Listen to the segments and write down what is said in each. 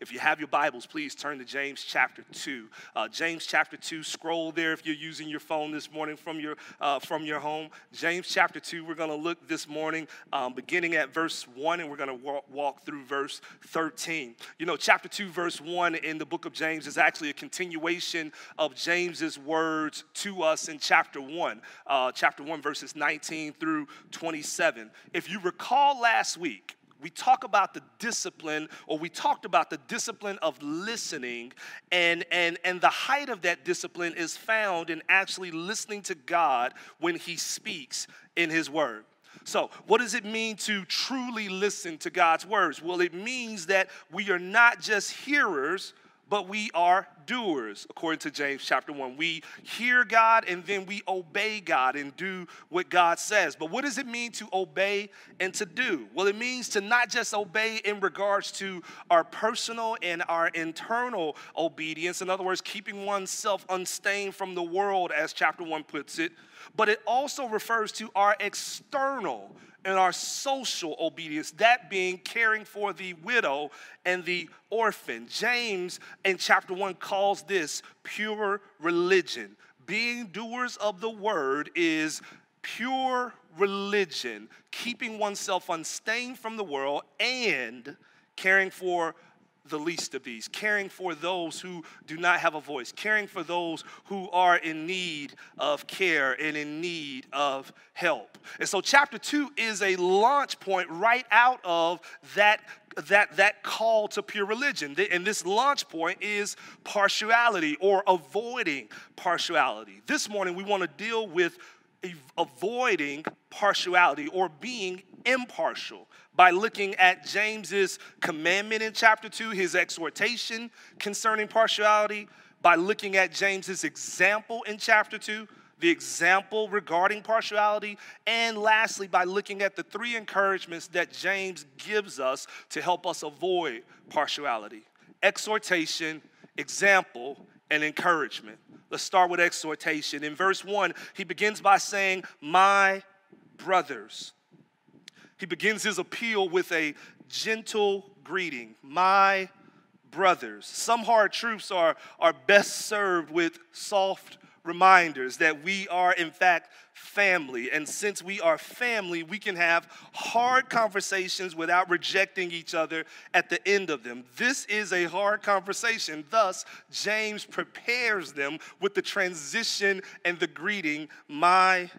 If you have your Bibles, please turn to James chapter 2. Uh, James chapter 2, scroll there if you're using your phone this morning from your, uh, from your home. James chapter 2, we're going to look this morning um, beginning at verse 1, and we're going to walk, walk through verse 13. You know, chapter 2, verse 1 in the book of James is actually a continuation of James's words to us in chapter 1, uh, chapter 1, verses 19 through 27. If you recall last week, we talk about the discipline or we talked about the discipline of listening and and and the height of that discipline is found in actually listening to god when he speaks in his word so, what does it mean to truly listen to God's words? Well, it means that we are not just hearers, but we are doers, according to James chapter 1. We hear God and then we obey God and do what God says. But what does it mean to obey and to do? Well, it means to not just obey in regards to our personal and our internal obedience, in other words, keeping oneself unstained from the world, as chapter 1 puts it, but it also refers to our external and our social obedience, that being caring for the widow and the orphan. James in chapter 1 calls this pure religion. Being doers of the word is pure religion, keeping oneself unstained from the world and caring for the least of these, caring for those who do not have a voice, caring for those who are in need of care and in need of help. And so, chapter two is a launch point right out of that. That, that call to pure religion. And this launch point is partiality or avoiding partiality. This morning, we want to deal with avoiding partiality or being impartial by looking at James's commandment in chapter 2, his exhortation concerning partiality, by looking at James's example in chapter 2, the example regarding partiality, and lastly, by looking at the three encouragements that James gives us to help us avoid partiality exhortation, example, and encouragement. Let's start with exhortation. In verse 1, he begins by saying, My brothers. He begins his appeal with a gentle greeting, my brothers. Some hard truths are, are best served with soft reminders that we are, in fact, family. And since we are family, we can have hard conversations without rejecting each other at the end of them. This is a hard conversation. Thus, James prepares them with the transition and the greeting, my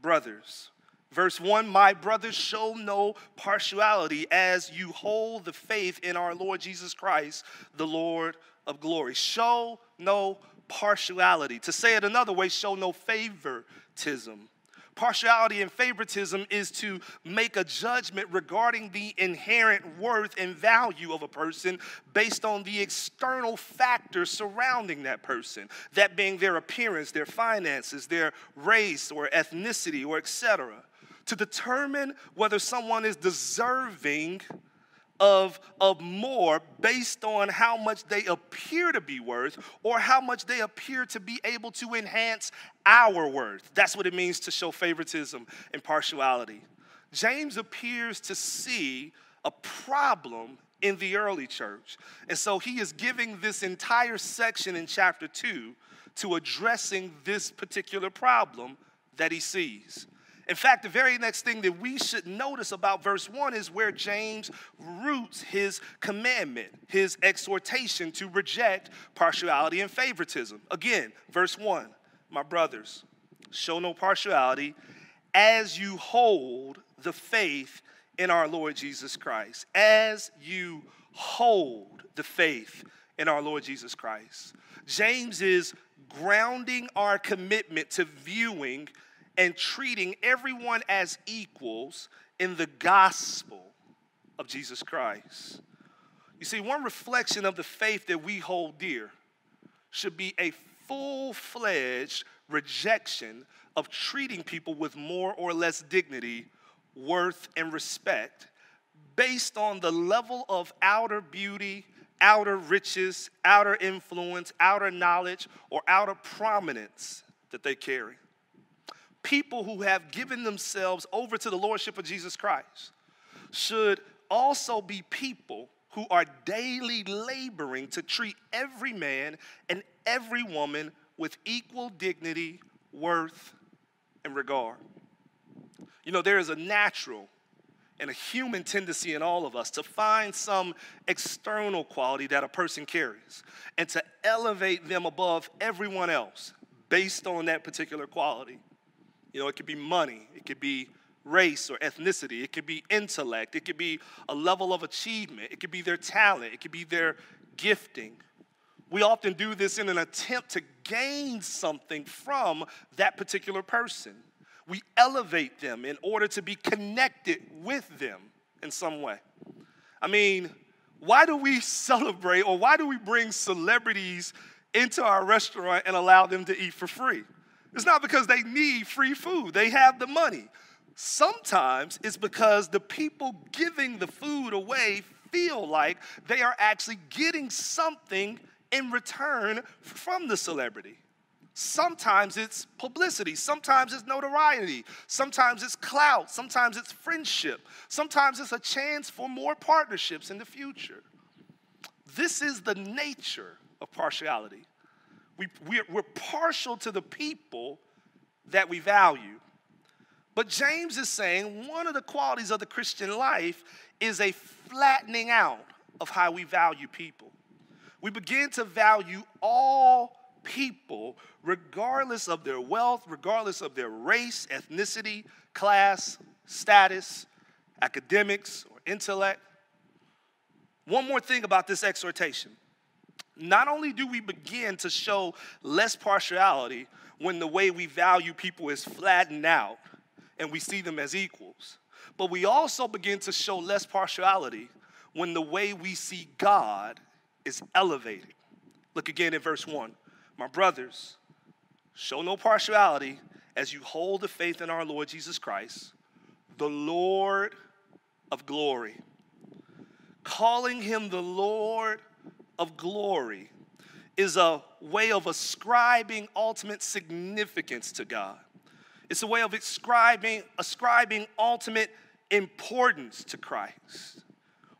brothers. Verse 1 My brothers, show no partiality as you hold the faith in our Lord Jesus Christ, the Lord of glory. Show no partiality. To say it another way, show no favoritism. Partiality and favoritism is to make a judgment regarding the inherent worth and value of a person based on the external factors surrounding that person, that being their appearance, their finances, their race or ethnicity or etc to determine whether someone is deserving of, of more based on how much they appear to be worth or how much they appear to be able to enhance our worth. That's what it means to show favoritism and partiality. James appears to see a problem in the early church. And so he is giving this entire section in chapter 2 to addressing this particular problem that he sees. In fact, the very next thing that we should notice about verse 1 is where James roots his commandment, his exhortation to reject partiality and favoritism. Again, verse 1 My brothers, show no partiality as you hold the faith in our Lord Jesus Christ. As you hold the faith in our Lord Jesus Christ. James is grounding our commitment to viewing and treating everyone as equals in the gospel of Jesus Christ. You see, one reflection of the faith that we hold dear should be a full fledged rejection of treating people with more or less dignity, worth, and respect based on the level of outer beauty, outer riches, outer influence, outer knowledge, or outer prominence that they carry people who have given themselves over to the Lordship of Jesus Christ should also be people who are daily laboring to treat every man and every woman with equal dignity, worth, and regard. You know, there is a natural and a human tendency in all of us to find some external quality that a person carries and to elevate them above everyone else based on that particular quality. You know, it could be money, it could be race or ethnicity, it could be intellect, it could be a level of achievement, it could be their talent, it could be their gifting. We often do this in an attempt to gain something from that particular person. We elevate them in order to be connected with them in some way. I mean, why do we celebrate or why do we bring celebrities into our restaurant and allow them to eat for free? It's not because they need free food, they have the money. Sometimes it's because the people giving the food away feel like they are actually getting something in return from the celebrity. Sometimes it's publicity, sometimes it's notoriety, sometimes it's clout, sometimes it's friendship, sometimes it's a chance for more partnerships in the future. This is the nature of partiality. We, we're, we're partial to the people that we value. But James is saying one of the qualities of the Christian life is a flattening out of how we value people. We begin to value all people, regardless of their wealth, regardless of their race, ethnicity, class, status, academics, or intellect. One more thing about this exhortation. Not only do we begin to show less partiality when the way we value people is flattened out and we see them as equals, but we also begin to show less partiality when the way we see God is elevated. Look again at verse 1. My brothers, show no partiality as you hold the faith in our Lord Jesus Christ, the Lord of glory. Calling him the Lord of glory is a way of ascribing ultimate significance to God. It's a way of ascribing, ascribing ultimate importance to Christ.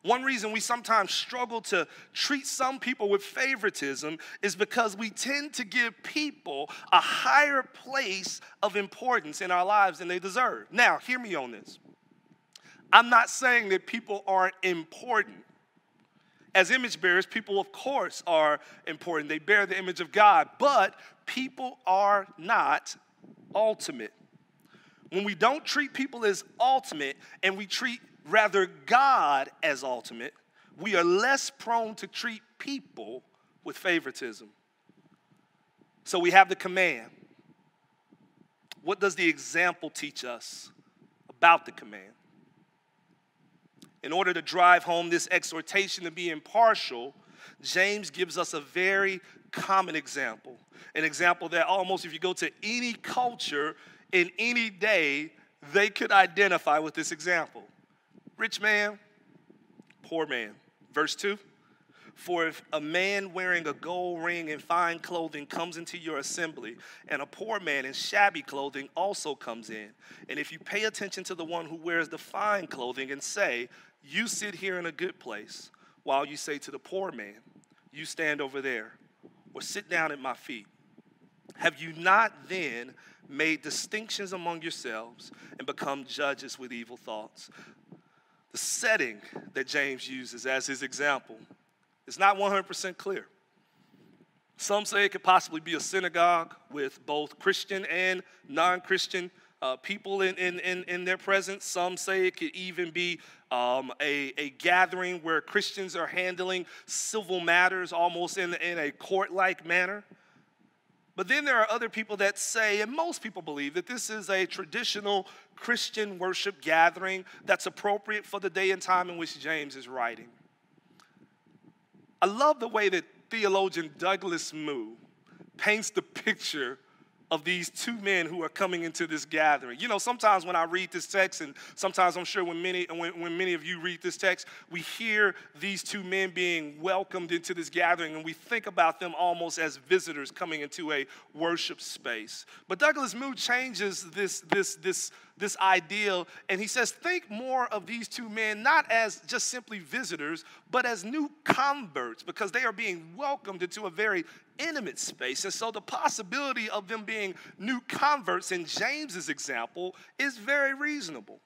One reason we sometimes struggle to treat some people with favoritism is because we tend to give people a higher place of importance in our lives than they deserve. Now, hear me on this. I'm not saying that people aren't important. As image bearers, people, of course, are important. They bear the image of God, but people are not ultimate. When we don't treat people as ultimate and we treat rather God as ultimate, we are less prone to treat people with favoritism. So we have the command. What does the example teach us about the command? In order to drive home this exhortation to be impartial, James gives us a very common example. An example that almost, if you go to any culture in any day, they could identify with this example. Rich man, poor man. Verse 2 For if a man wearing a gold ring and fine clothing comes into your assembly, and a poor man in shabby clothing also comes in, and if you pay attention to the one who wears the fine clothing and say, You sit here in a good place, while you say to the poor man, You stand over there, or sit down at my feet, have you not then made distinctions among yourselves and become judges with evil thoughts? the setting that James uses as his example is not 100% clear. Some say it could possibly be a synagogue with both Christian and non Christian uh, people in, in, in, in, their presence. Some say it could even be um, a, a gathering where Christians are handling civil matters almost in, in a court like manner. But then there are other people that say, and most people believe, that this is a traditional Christian worship gathering that's appropriate for the day and time in which James is writing. I love the way that theologian Douglas Moo paints the picture of these two men who are coming into this gathering. You know, sometimes when I read this text, and sometimes I'm sure when many, when, when many of you read this text, we hear these two men being welcomed into this gathering, and we think about them almost as visitors coming into a worship space. But Douglas Moo changes this, this, this this ideal. And he says, think more of these two men not as just simply visitors, but as new converts because they are being welcomed into a very intimate space. And so the possibility of them being new converts in James's example is very reasonable.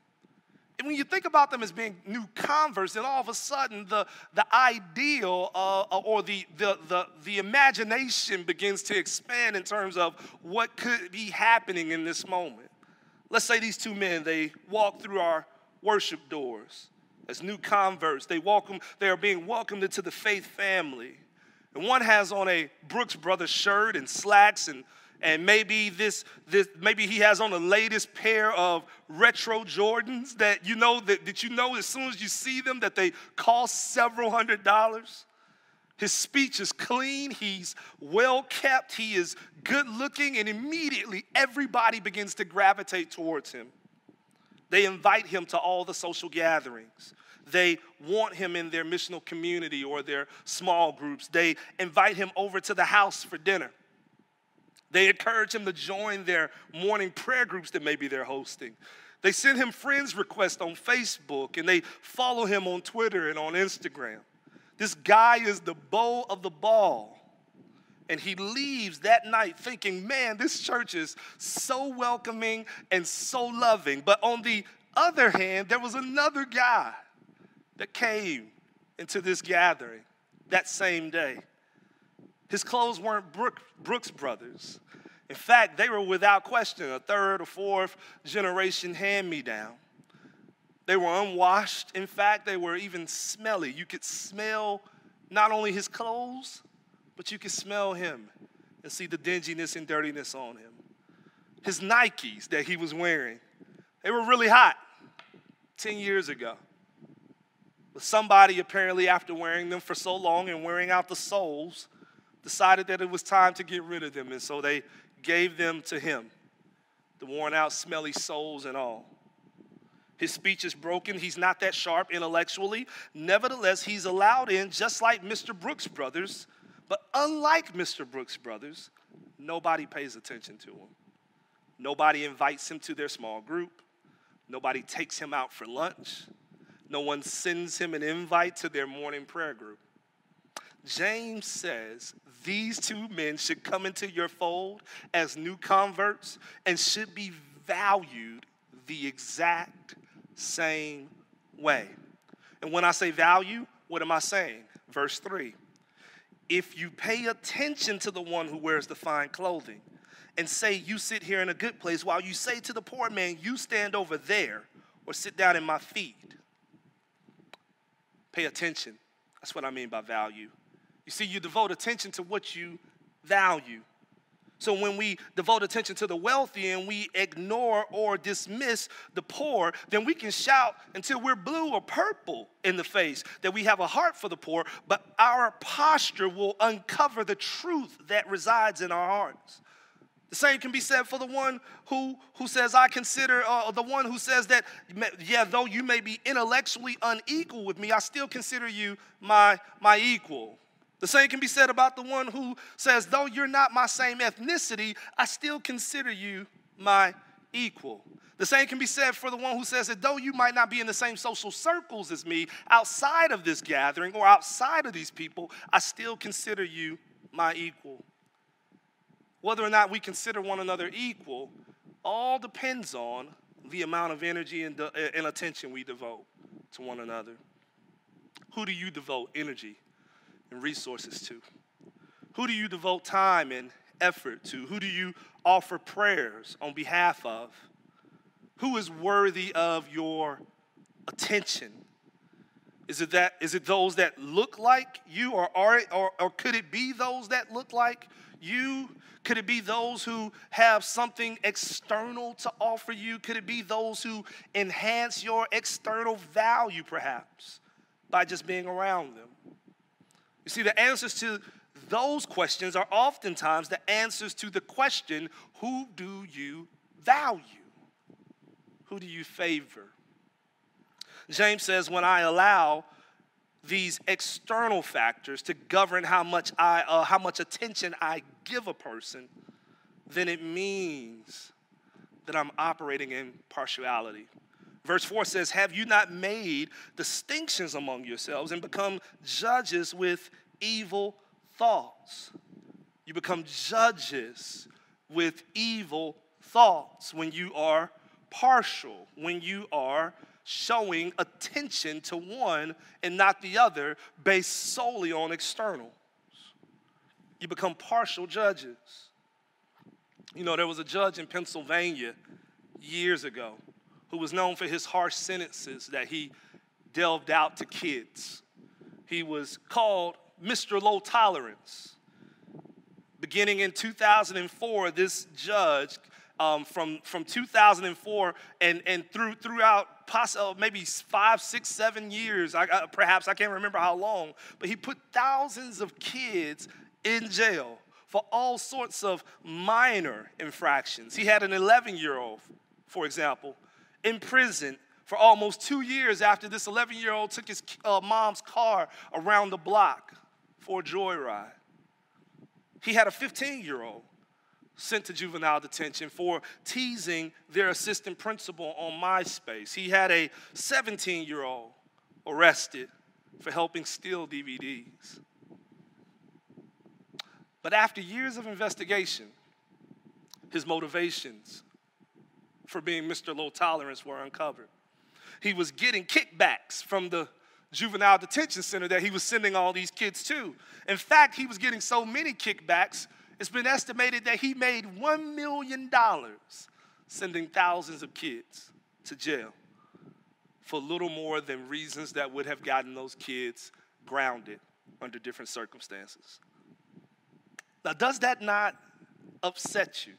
And when you think about them as being new converts, then all of a sudden the, the ideal uh, or the, the, the, the imagination begins to expand in terms of what could be happening in this moment. Let's say these two men, they walk through our worship doors as new converts. They welcome, they are being welcomed into the faith family. And one has on a Brooks Brothers shirt and slacks and and maybe this, this maybe he has on the latest pair of retro Jordans that you know that, that you know as soon as you see them that they cost several hundred dollars. His speech is clean, he's well kept, he is good looking, and immediately everybody begins to gravitate towards him. They invite him to all the social gatherings. They want him in their missional community or their small groups. They invite him over to the house for dinner. They encourage him to join their morning prayer groups that maybe they're hosting. They send him friends requests on Facebook and they follow him on Twitter and on Instagram. This guy is the beau of the ball. And he leaves that night thinking, man, this church is so welcoming and so loving. But on the other hand, there was another guy that came into this gathering that same day. His clothes weren't Brooks Brothers. In fact, they were without question a third or fourth generation hand me down. They were unwashed. In fact, they were even smelly. You could smell not only his clothes, but you could smell him and see the dinginess and dirtiness on him. His Nikes that he was wearing, they were really hot 10 years ago. But somebody apparently, after wearing them for so long and wearing out the soles, decided that it was time to get rid of them. And so they gave them to him, the worn out, smelly soles and all. His speech is broken. He's not that sharp intellectually. Nevertheless, he's allowed in just like Mr. Brooks Brothers. But unlike Mr. Brooks Brothers, nobody pays attention to him. Nobody invites him to their small group. Nobody takes him out for lunch. No one sends him an invite to their morning prayer group. James says these two men should come into your fold as new converts and should be valued the exact same way. And when I say value, what am I saying? Verse 3 If you pay attention to the one who wears the fine clothing and say, You sit here in a good place, while you say to the poor man, You stand over there or sit down in my feet Pay attention. That's what I mean by value. You see, you devote attention to what you value. So when we devote attention to the wealthy and we ignore or dismiss the poor, then we can shout until we're blue or purple in the face that we have a heart for the poor, but our posture will uncover the truth that resides in our hearts. The same can be said for the one who, who says, I consider, uh, the one who says that, yeah, though you may be intellectually unequal with me, I still consider you my, my equal. The same can be said about the one who says, though you're not my same ethnicity, I still consider you my equal. The same can be said for the one who says that though you might not be in the same social circles as me outside of this gathering or outside of these people, I still consider you my equal. Whether or not we consider one another equal all depends on the amount of energy and, uh, and attention we devote to one another. Who do you devote energy and resources to? Who do you devote time and effort to? Who do you offer prayers on behalf of? Who is worthy of your attention? Is it that is it those that look like you or are or, or could it be those that look like you? Could it be those who have something external to offer you? Could it be those who enhance your external value, perhaps, by just being around them? You see, the answers to those questions are oftentimes the answers to the question who do you value? Who do you favor? James says, when I allow these external factors to govern how much I uh, how much attention I give a person, then it means that I'm operating in partiality. Verse 4 says, Have you not made distinctions among yourselves and become judges with evil thoughts? You become judges with evil thoughts when you are partial, when you are showing attention to one and not the other based solely on externals. You become partial judges. You know, there was a judge in Pennsylvania years ago who was known for his harsh sentences that he delved out to kids. He was called Mr. Low Tolerance. Beginning in 2004, this judge, um, from, from 2004 and, and through, throughout possible, uh, maybe five, six, seven years, I, uh, perhaps, I can't remember how long, but he put thousands of kids in jail for all sorts of minor infractions. He had an 11 year old, for example, in prison for almost two years after this 11 year old took his uh, mom's car around the block for a joyride. He had a 15 year old sent to juvenile detention for teasing their assistant principal on MySpace. He had a 17 year old arrested for helping steal DVDs. But after years of investigation, his motivations for being Mr. Low Tolerance were uncovered. He was getting kickbacks from the juvenile detention center that he was sending all these kids to. In fact, he was getting so many kickbacks, it's been estimated that he made $1 million sending thousands of kids to jail for little more than reasons that would have gotten those kids grounded under different circumstances. Now, does that not upset you?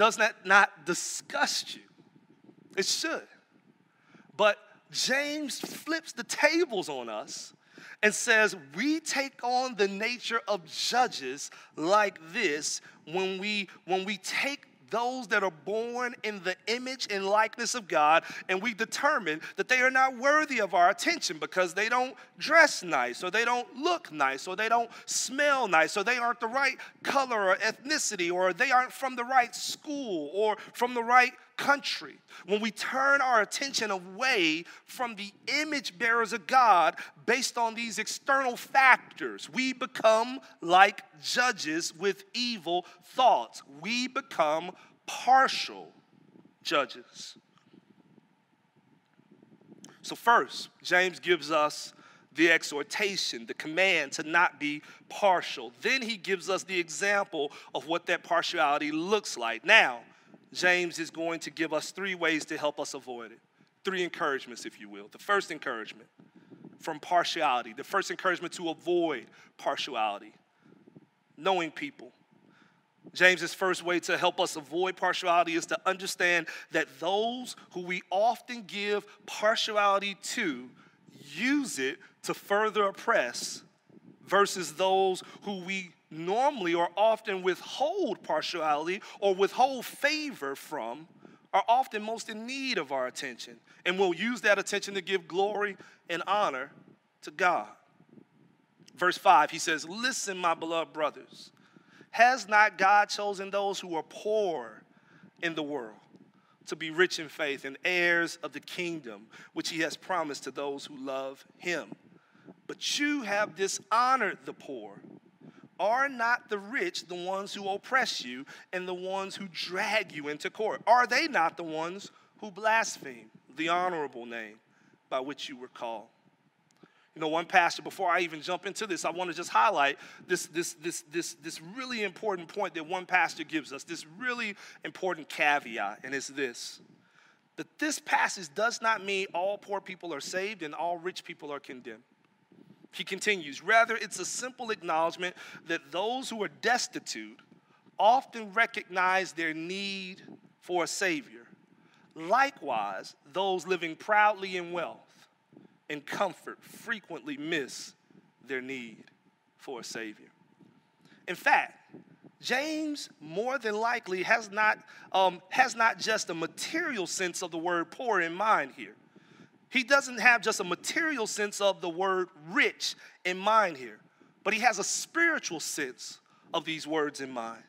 Does that not disgust you? It should. But James flips the tables on us and says we take on the nature of judges like this when we when we take those that are born in the image and likeness of God, and we determine that they are not worthy of our attention because they don't dress nice, or they don't look nice, or they don't smell nice, or they aren't the right color or ethnicity, or they aren't from the right school or from the right country. When we turn our attention away from the image bearers of God based on these external factors, we become like judges with evil thoughts. We become partial judges. So, first, James gives us the exhortation, the command to not be partial. Then he gives us the example of what that partiality looks like. Now, James is going to give us three ways to help us avoid it. Three encouragements, if you will. The first encouragement from partiality, the first encouragement to avoid partiality, knowing people. James's first way to help us avoid partiality is to understand that those who we often give partiality to use it to further oppress versus those who we normally or often withhold partiality or withhold favor from are often most in need of our attention. And we'll use that attention to give glory and honor to God. Verse 5, he says, Listen, my beloved brothers, has not God chosen those who are poor in the world to be rich in faith and heirs of the kingdom which he has promised to those who love him? But you have dishonored the poor. Are not the rich the ones who oppress you and the ones who drag you into court? Are they not the ones who blaspheme the honorable name by which you were called? You know, one pastor, before I even jump into this, I want to just highlight this, this, this, this, this really important point that one pastor gives us, this really important caveat, and it's this that this passage does not mean all poor people are saved and all rich people are condemned. He continues, rather, it's a simple acknowledgement that those who are destitute often recognize their need for a Savior. Likewise, those living proudly in wealth and comfort frequently miss their need for a Savior. In fact, James more than likely has not, um, has not just a material sense of the word poor in mind here. He doesn't have just a material sense of the word rich in mind here, but he has a spiritual sense of these words in mind.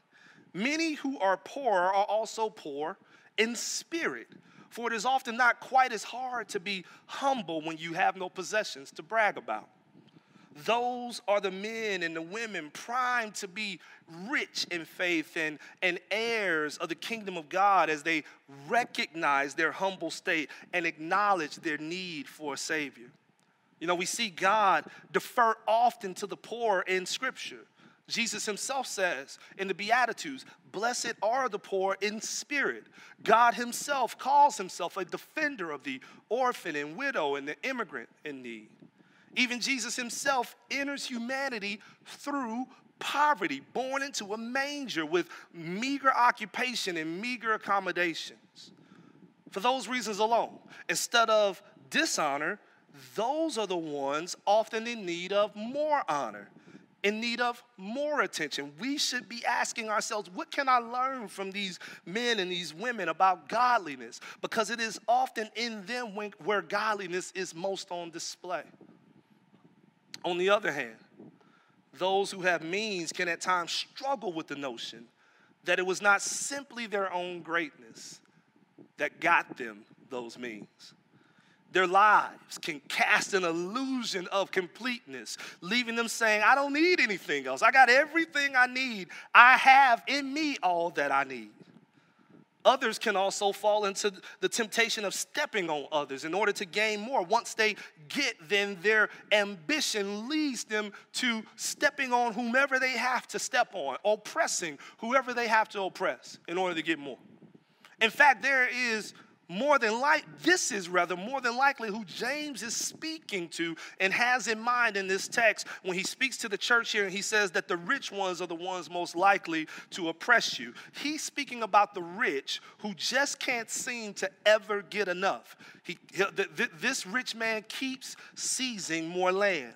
Many who are poor are also poor in spirit. For it is often not quite as hard to be humble when you have no possessions to brag about. Those are the men and the women primed to be rich in faith and, and heirs of the kingdom of God as they recognize their humble state and acknowledge their need for a Savior. You know, we see God defer often to the poor in Scripture. Jesus himself says in the Beatitudes, Blessed are the poor in spirit. God himself calls himself a defender of the orphan and widow and the immigrant in need. Even Jesus himself enters humanity through poverty, born into a manger with meager occupation and meager accommodations. For those reasons alone, instead of dishonor, those are the ones often in need of more honor, in need of more attention. We should be asking ourselves, what can I learn from these men and these women about godliness? Because it is often in them when, where godliness is most on display. On the other hand, those who have means can at times struggle with the notion that it was not simply their own greatness that got them those means. Their lives can cast an illusion of completeness, leaving them saying, I don't need anything else. I got everything I need. I have in me all that I need. Others can also fall into the temptation of stepping on others in order to gain more. Once they get, then their ambition leads them to stepping on whomever they have to step on, oppressing whoever they have to oppress in order to get more. In fact, there is more than like this is rather more than likely who James is speaking to and has in mind in this text when he speaks to the church here and he says that the rich ones are the ones most likely to oppress you. He's speaking about the rich who just can't seem to ever get enough. He, this rich man keeps seizing more land.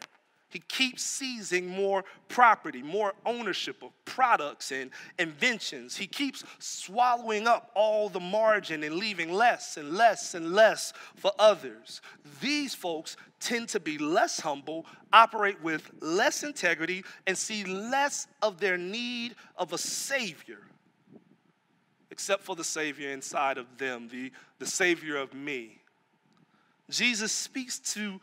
He keeps seizing more property, more ownership of products and inventions. He keeps swallowing up all the margin and leaving less and less and less for others. These folks tend to be less humble, operate with less integrity, and see less of their need of a Savior, except for the Savior inside of them, the, the Savior of me. Jesus speaks to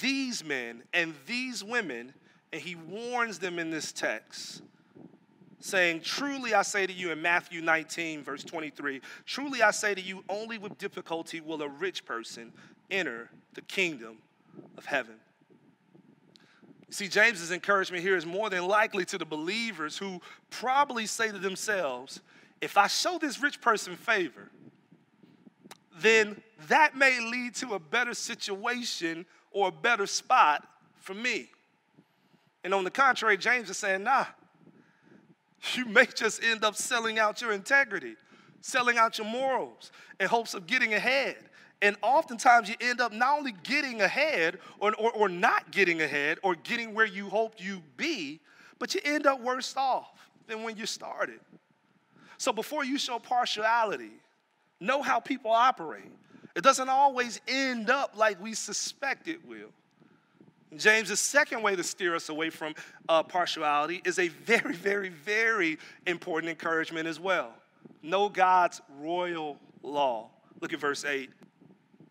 these men and these women, and he warns them in this text, saying, Truly I say to you in Matthew 19, verse 23, truly I say to you, only with difficulty will a rich person enter the kingdom of heaven. See, James's encouragement here is more than likely to the believers who probably say to themselves, if I show this rich person favor, then that may lead to a better situation or a better spot for me. And on the contrary, James is saying, nah, you may just end up selling out your integrity, selling out your morals in hopes of getting ahead. And oftentimes you end up not only getting ahead or, or, or not getting ahead or getting where you hoped you'd be, but you end up worse off than when you started. So before you show partiality, know how people operate. It doesn't always end up like we suspect it will. James's second way to steer us away from uh, partiality is a very, very, very important encouragement as well. Know God's royal law. Look at verse 8.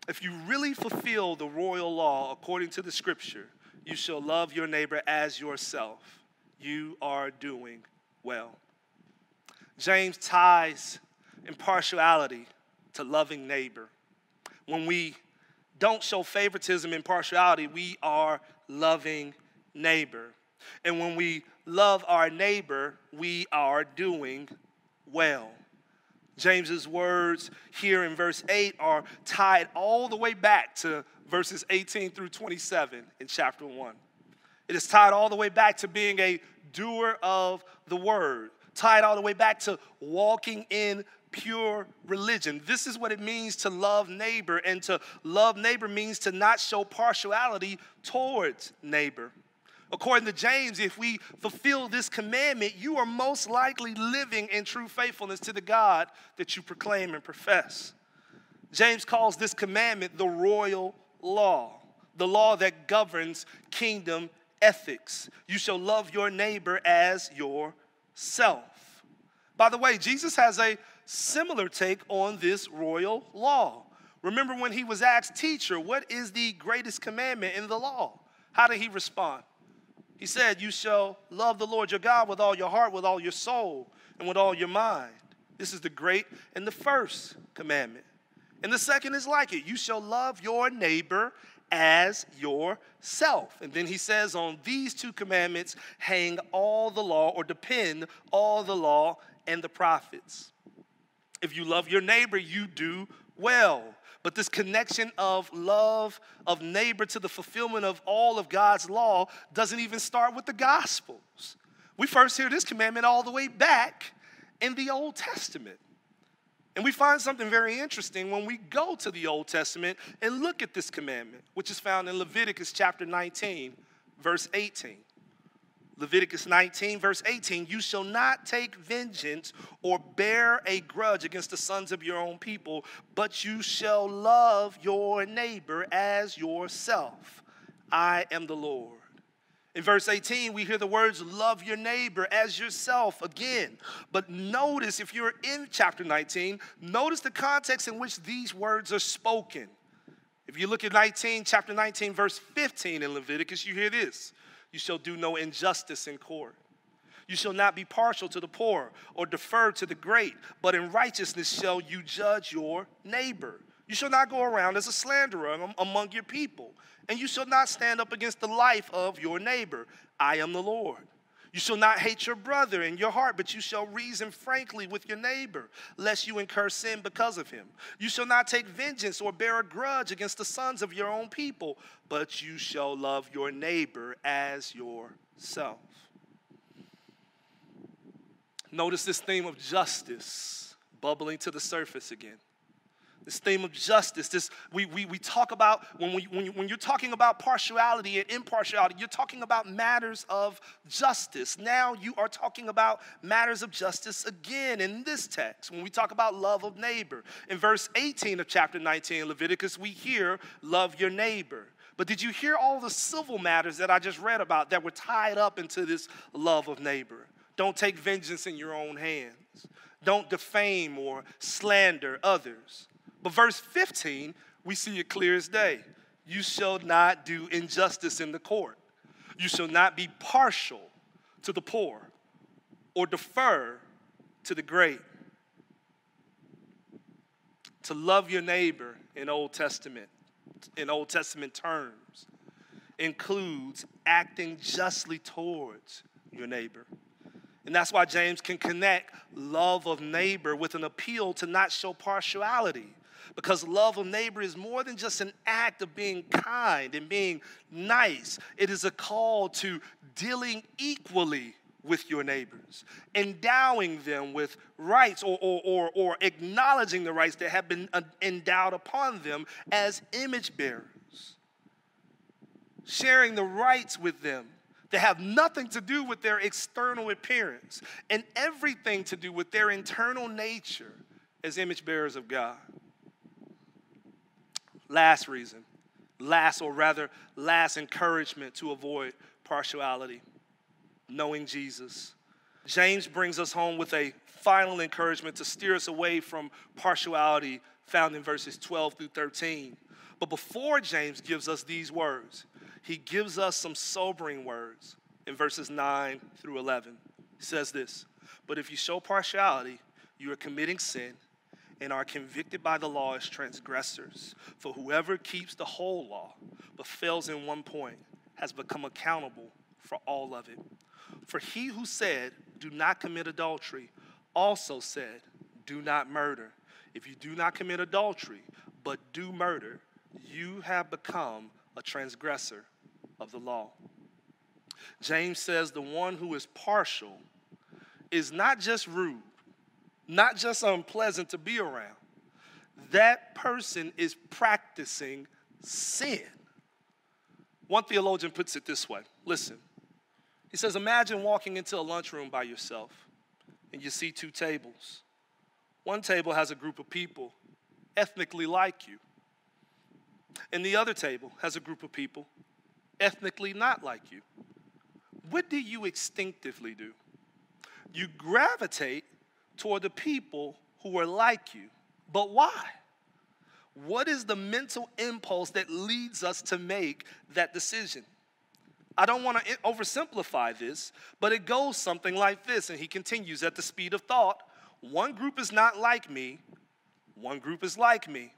If you really fulfill the royal law according to the scripture, you shall love your neighbor as yourself. You are doing well. James ties impartiality to loving neighbor when we don't show favoritism and partiality, we are loving neighbor. And when we love our neighbor, we are doing well. James's words here in verse 8 are tied all the way back to verses 18 through 27 in chapter 1. It is tied all the way back to being a doer of the word, tied all the way back to walking in pure religion. This is what it means to love neighbor, and to love neighbor means to not show partiality towards neighbor. According to James, if we fulfill this commandment, you are most likely living in true faithfulness to the God that you proclaim and profess. James calls this commandment the royal law, the law that governs kingdom ethics. You shall love your neighbor as yourself. By the way, Jesus has a similar take on this royal law. Remember when he was asked, Teacher, what is the greatest commandment in the law? How did he respond? He said, You shall love the Lord your God with all your heart, with all your soul, and with all your mind. This is the great and the first commandment. And the second is like it you shall love your neighbor as yourself. And then he says, On these two commandments hang all the law, or depend all the law and the prophets. If you love your neighbor, you do well. But this connection of love of neighbor to the fulfillment of all of God's law doesn't even start with the Gospels. We first hear this commandment all the way back in the Old Testament. And we find something very interesting when we go to the Old Testament and look at this commandment, which is found in Leviticus chapter 19, verse 18. Leviticus 19, verse 18 You shall not take vengeance or bear a grudge against the sons of your own people, but you shall love your neighbor as yourself. I am the Lord. In verse 18, we hear the words, love your neighbor as yourself again. But notice, if you're in chapter 19, notice the context in which these words are spoken. If you look at 19, chapter 19, verse 15 in Leviticus, you hear this You shall do no injustice in court. You shall not be partial to the poor or defer to the great, but in righteousness shall you judge your neighbor. You shall not go around as a slanderer among your people, and you shall not stand up against the life of your neighbor. I am the Lord. You shall not hate your brother in your heart, but you shall reason frankly with your neighbor, lest you incur sin because of him. You shall not take vengeance or bear a grudge against the sons of your own people, but you shall love your neighbor as yourself. Notice this theme of justice bubbling to the surface again this theme of justice. This we, we, we talk about when, we, when, you, when you're talking about partiality and impartiality, you're talking about matters of justice. Now you are talking about matters of justice again in this text. When we talk about love of neighbor, in verse 18 of chapter 19 Leviticus, we hear love your neighbor. But did you hear all the civil matters that I just read about that were tied up into this love of neighbor? Don't take vengeance in your own hands. Don't defame or slander others. But verse 15, we see it clear as day. You shall not do injustice in the court. You shall not be partial to the poor or defer to the great. To love your neighbor in Old Testament, in Old Testament terms, includes acting justly towards your neighbor. And that's why James can connect love of neighbor with an appeal to not show partiality because love of neighbor is more than just an act of being kind and being nice, it is a call to dealing equally with your neighbors, endowing them with rights or, or, or, or, acknowledging the rights that have been endowed upon them as image bearers, sharing the rights with them that have nothing to do with their external appearance and everything to do with their internal nature as image bearers of God. Last reason, last, or rather, last encouragement to avoid partiality knowing Jesus. James brings us home with a final encouragement to steer us away from partiality found in verses 12 through 13. But before James gives us these words, he gives us some sobering words in verses 9 through 11. He says this But if you show partiality, you are committing sin and are convicted by the law as transgressors. For whoever keeps the whole law but fails in one point has become accountable for all of it. For he who said, Do not commit adultery, also said, Do not murder. If you do not commit adultery, but do murder, you have become a transgressor of the law. James says the one who is partial is not just rude, not just unpleasant to be around. That person is practicing sin. One theologian puts it this way listen, he says, Imagine walking into a lunchroom by yourself and you see two tables. One table has a group of people ethnically like you, and the other table has a group of people ethnically not like you. What do you instinctively do? You gravitate toward the people who are like you. But why? What is the mental impulse that leads us to make that decision? I don't want to oversimplify this, but it goes something like this. And he continues at the speed of thought one group is not like me, one group is like me.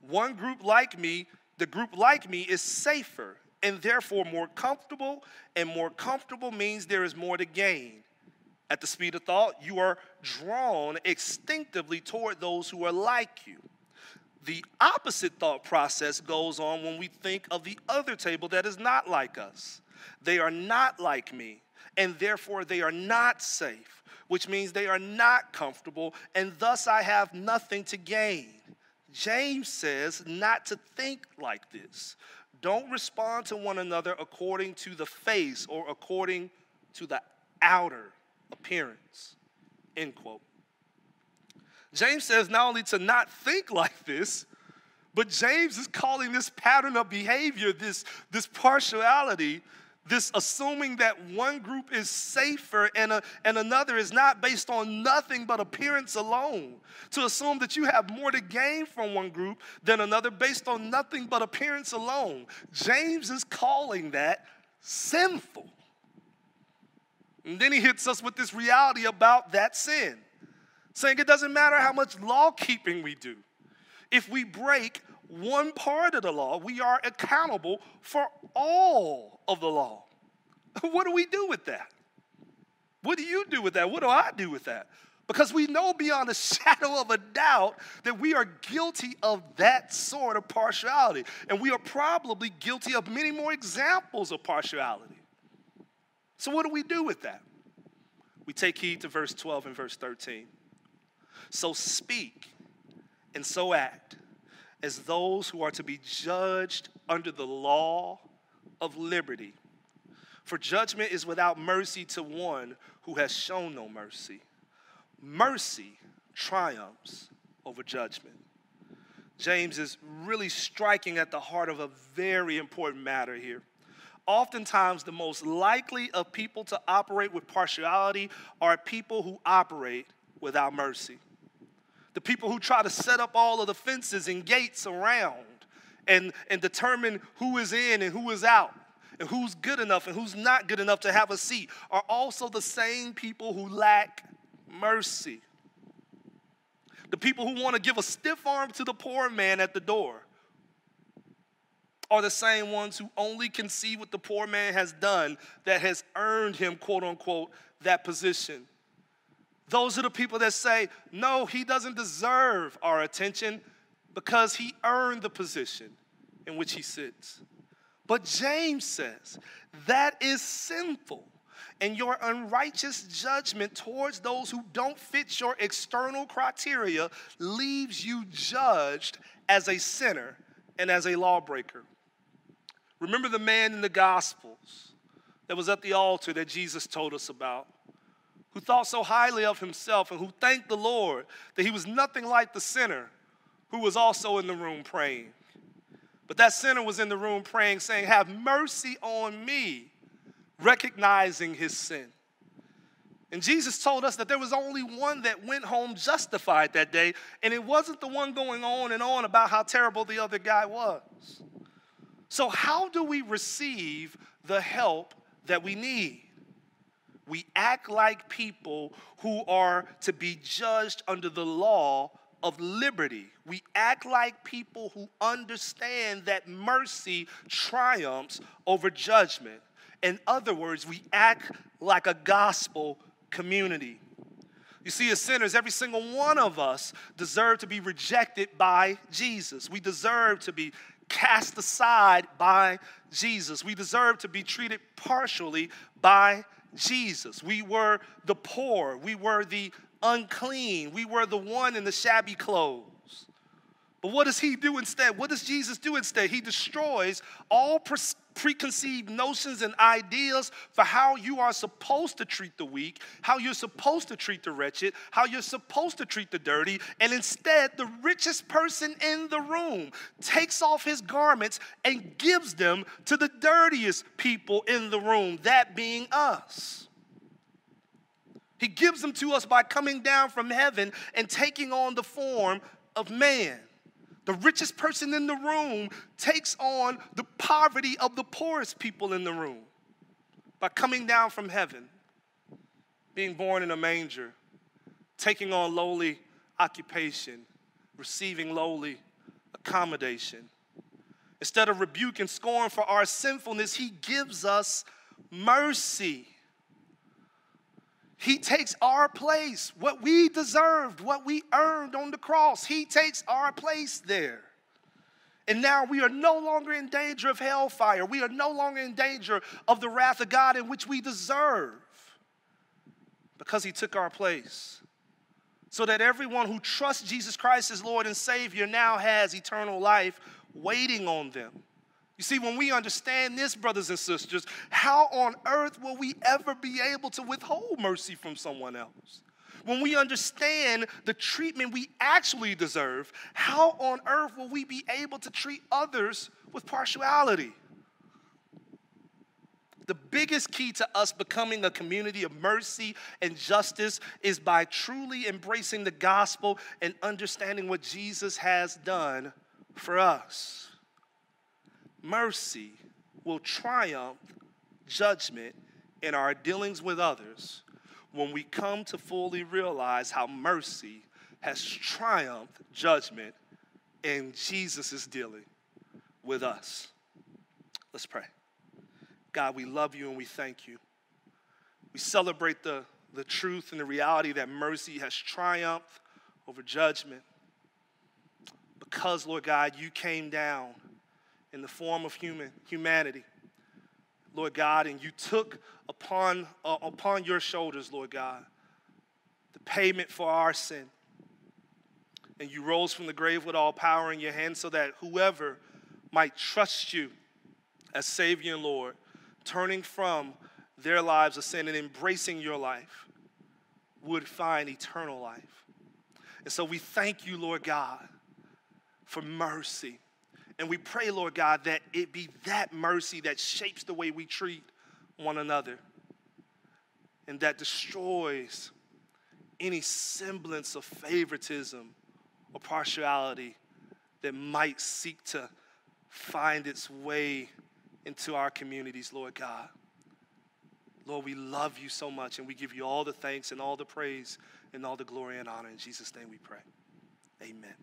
One group like me, the group like me is safer and therefore more comfortable, and more comfortable means there is more to gain. At the speed of thought, you are drawn instinctively toward those who are like you. The opposite thought process goes on when we think of the other table that is not like us. They are not like me, and therefore they are not safe, which means they are not comfortable, and thus I have nothing to gain. James says not to think like this. Don't respond to one another according to the face or according to the outer appearance. End quote. James says not only to not think like this, but James is calling this pattern of behavior, this, this partiality, this assuming that one group is safer and, a, and another is not based on nothing but appearance alone. To assume that you have more to gain from one group than another based on nothing but appearance alone. James is calling that sinful. And then he hits us with this reality about that sin saying it doesn't matter how much law keeping we do. If we break one part of the law, we are accountable for all of the law. What do we do with that? What do you do with that? What do I do with that? Because we know beyond a shadow of a doubt that we are guilty of that sort of partiality. And we are probably guilty of many more examples of partiality. So, what do we do with that? We take heed to verse 12 and verse 13. So speak and so act as those who are to be judged under the law of liberty. For judgment is without mercy to one who has shown no mercy. Mercy triumphs over judgment. James is really striking at the heart of a very important matter here. Oftentimes, the most likely of people to operate with partiality are people who operate without mercy the people who try to set up all of the fences and gates around and, and determine who is in and who is out and who's good enough and who's not good enough to have a seat are also the same people who lack mercy. The people who want to give a stiff arm to the poor man at the door are the same ones who only can see what the poor man has done that has earned him, quote unquote, that position. Those are the people that say, no, he doesn't deserve our attention because he earned the position in which he sits. But James says that is sinful. And your unrighteous judgment towards those who don't fit your external criteria leaves you judged as a sinner and as a lawbreaker. Remember the man in the Gospels that was at the altar that Jesus told us about? who thought so highly of himself and who thanked the Lord that he was nothing like the sinner who was also in the room praying. But that sinner was in the room praying, saying, Have mercy on me, recognizing his sin. And Jesus told us that there was only one that went home justified that day, and it wasn't the one going on and on about how terrible the other guy was. So, how do we receive the help that we need? we act like people who are to be judged under the law of liberty. We act like people who understand that mercy triumphs over judgment. In other words, we act like a gospel community. You see, as sinners, every single one of us deserve to be rejected by Jesus. We deserve to be cast aside by Jesus. We deserve to be treated partially by Jesus. We were the poor. We were the unclean. We were the one in the shabby clothes. But what does he do instead? What does Jesus do instead? He destroys all preconceived notions and ideas for how you are supposed to treat the weak, how you're supposed to treat the wretched, how you're supposed to treat the dirty, and instead, the richest person in the room takes off his garments and gives them to the dirtiest people in the room, that being us. He gives them to us by coming down from heaven and taking on the form of man. The richest person in the room takes on the poverty of the poorest people in the room by coming down from heaven, being born in a manger, taking on lowly occupation, receiving lowly accommodation. Instead of rebuke and scorn for our sinfulness, He gives us mercy. He takes our place, what we deserved, what we earned on the cross. He takes our place there. And now we are no longer in danger of hellfire. We are no longer in danger of the wrath of God in which we deserve because He took our place. So that everyone who trusts Jesus Christ as Lord and Savior now has eternal life waiting on them. You see, when we understand this, brothers and sisters, how on earth will we ever be able to withhold mercy from someone else? When we understand the treatment we actually deserve, how on earth will we be able to treat others with partiality? The biggest key to us becoming a community of mercy and justice is by truly embracing the gospel and understanding what Jesus has done for us. Mercy will triumph judgment in our dealings with others when we come to fully realize how mercy has triumphed judgment in Jesus' dealing with us. Let's pray. God, we love you and we thank you. We celebrate the, the truth and the reality that mercy has triumphed over judgment because, Lord God, you came down in the form of human humanity, Lord God, and you took upon, uh, upon your shoulders, Lord God, the payment for our sin. And you rose from the grave with all power in your hand so that whoever might trust you as Savior and Lord, turning from their lives of sin and embracing your life, would find eternal life. And so we thank you, Lord God for mercy. And we pray, Lord God, that it be that mercy that shapes the way we treat one another and that destroys any semblance of favoritism or partiality that might seek to find its way into our communities, Lord God. Lord, we love you so much and we give you all the thanks and all the praise and all the glory and honor. In Jesus' name we pray. Amen.